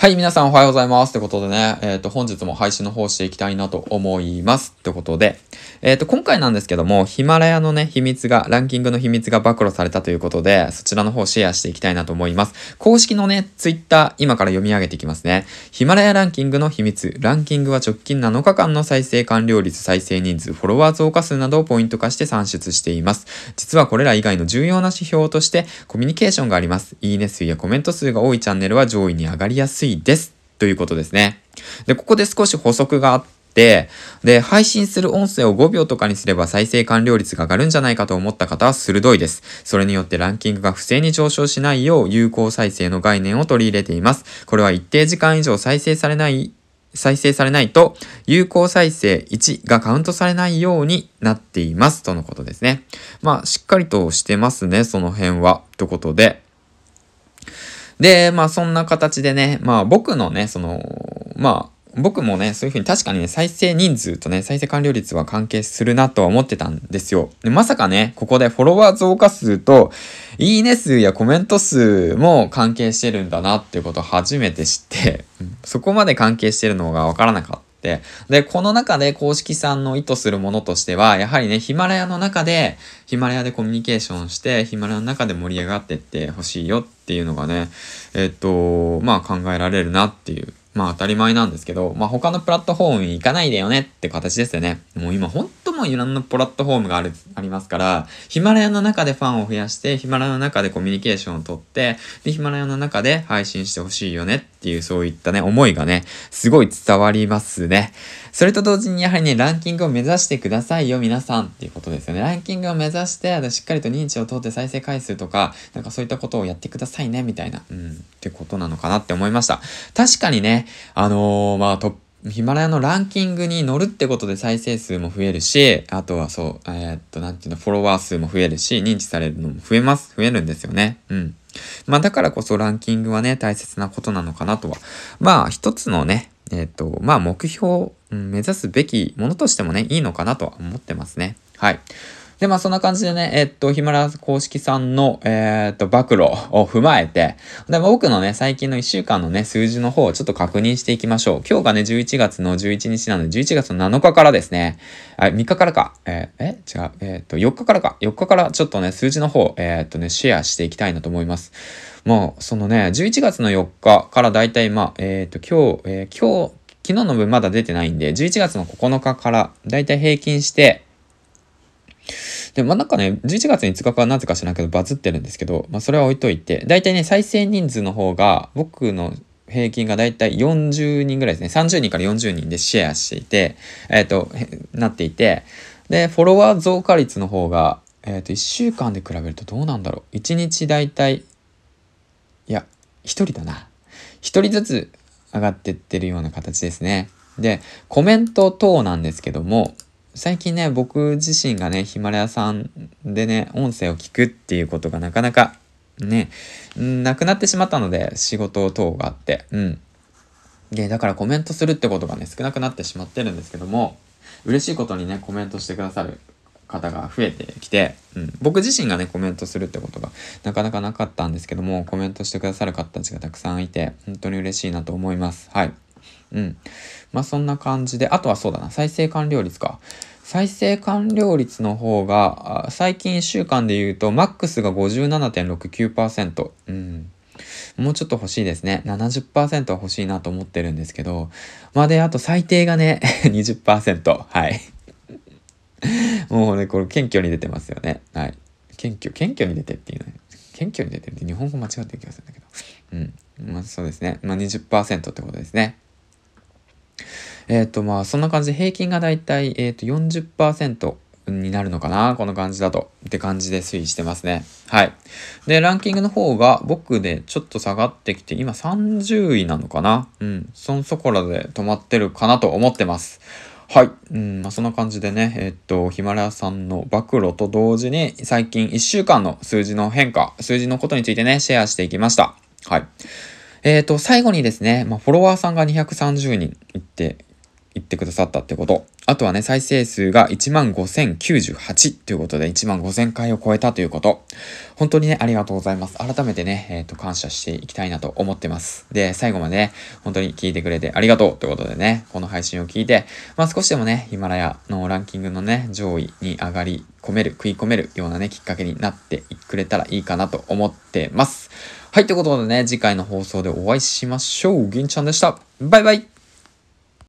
はい、皆さんおはようございます。ってことでね、えっ、ー、と、本日も配信の方していきたいなと思います。ってことで、えっ、ー、と、今回なんですけども、ヒマラヤのね、秘密が、ランキングの秘密が暴露されたということで、そちらの方シェアしていきたいなと思います。公式のね、ツイッター、今から読み上げていきますね。ヒマラヤランキングの秘密。ランキングは直近7日間の再生完了率、再生人数、フォロワー増加数などをポイント化して算出しています。実はこれら以外の重要な指標として、コミュニケーションがあります。いいね数やコメント数が多いチャンネルは上位に上がりやすいいです。ということですね。で、ここで少し補足があって、で、配信する音声を5秒とかにすれば再生完了率が上がるんじゃないかと思った方は鋭いです。それによってランキングが不正に上昇しないよう有効再生の概念を取り入れています。これは一定時間以上再生されない再生されないと、有効再生1がカウントされないようになっています。とのことですね。まあ、しっかりとしてますね、その辺は。ということで。で、まあそんな形でね、まあ僕のね、その、まあ僕もね、そういうふうに確かにね、再生人数とね、再生完了率は関係するなとは思ってたんですよ。でまさかね、ここでフォロワー増加数と、いいね数やコメント数も関係してるんだなっていうことを初めて知って、そこまで関係してるのがわからなかった。で、この中で公式さんの意図するものとしては、やはりね、ヒマラヤの中で、ヒマラヤでコミュニケーションして、ヒマラヤの中で盛り上がってってほしいよっていうのがね、えっと、まあ考えられるなっていうまあ当たり前なんですけど、まあ他のプラットフォームに行かないでよねって形ですよね。もう今本当もいろんなプラットフォームがある、ありますから、ヒマラヤの中でファンを増やして、ヒマラヤの中でコミュニケーションをとって、で、ヒマラヤの中で配信してほしいよねっていうそういったね、思いがね、すごい伝わりますね。それと同時にやはりね、ランキングを目指してくださいよ、皆さんっていうことですよね。ランキングを目指して、しっかりと認知を取って再生回数とか、なんかそういったことをやってくださいね、みたいな、うん、ってことなのかなって思いました。確かにね、あのー、まあ、トップヒマラヤのランキングに乗るってことで再生数も増えるし、あとはそう、えー、っと、なんていうの、フォロワー数も増えるし、認知されるのも増えます。増えるんですよね。うん。まあだからこそランキングはね、大切なことなのかなとは。まあ一つのね、えっ、と、まあ目標、うん、目指すべきものとしてもね、いいのかなとは思ってますね。はい。で、まあそんな感じでね、えっと、ヒマラ公式さんの、えー、っと、暴露を踏まえて、で、僕のね、最近の1週間のね、数字の方をちょっと確認していきましょう。今日がね、11月の11日なので、11月の7日からですね、あ、3日からか、えー、え？違う、えー、っと、4日からか、4日からちょっとね、数字の方、えー、っとね、シェアしていきたいなと思います。もう、そのね、11月の4日からだいたい、まあ、えっと、今日、えー、今日、昨日の分まだ出てないんで、11月の9日からだいたい平均して、で、まあなんかね、11月5日かなぜか知らないけどバズってるんですけど、まあそれは置いといて、だいたいね、再生人数の方が、僕の平均がだいたい40人ぐらいですね。30人から40人でシェアしていて、えっ、ー、と、なっていて、で、フォロワー増加率の方が、えっ、ー、と、1週間で比べるとどうなんだろう。1日だいたい、いや、1人だな。1人ずつ上がってってるような形ですね。で、コメント等なんですけども、最近ね、僕自身がね、ヒマラヤさんでね、音声を聞くっていうことがなかなかね、なくなってしまったので、仕事等があって、うん。で、だからコメントするってことがね、少なくなってしまってるんですけども、嬉しいことにね、コメントしてくださる方が増えてきて、うん、僕自身がね、コメントするってことがなかなかなかったんですけども、コメントしてくださる方たちがたくさんいて、本当に嬉しいなと思います。はい。うん。まあそんな感じで、あとはそうだな、再生完了率か。再生完了率の方が、最近1週間で言うと、マックスが57.69%。うん。もうちょっと欲しいですね。70%は欲しいなと思ってるんですけど。まあで、あと最低がね、20%。はい。もうね、これ謙虚に出てますよね。はい。謙虚、謙虚に出てっていうの謙虚に出てるって日本語間違ってる気がするんだけど。うん。まあそうですね。まあ20%ってことですね。えっ、ー、と、まあ、そんな感じで平均がだいたい、えっ、ー、と、40%になるのかなこの感じだと。って感じで推移してますね。はい。で、ランキングの方が僕でちょっと下がってきて、今30位なのかなうん。そのそこらで止まってるかなと思ってます。はい。うん、まあ、そんな感じでね、えっと、ヒマラヤさんの暴露と同時に、最近1週間の数字の変化、数字のことについてね、シェアしていきました。はい。えっ、ー、と、最後にですね、まあ、フォロワーさんが230人いって、言ってくださったってこと。あとはね、再生数が15,098ということで、15,000回を超えたということ。本当にね、ありがとうございます。改めてね、えっ、ー、と、感謝していきたいなと思ってます。で、最後までね、本当に聞いてくれてありがとうということでね、この配信を聞いて、まあ少しでもね、ヒマラヤのランキングのね、上位に上がり込める、食い込めるようなね、きっかけになってくれたらいいかなと思ってます。はい、ということでね、次回の放送でお会いしましょう。銀ちゃんでした。バイバイ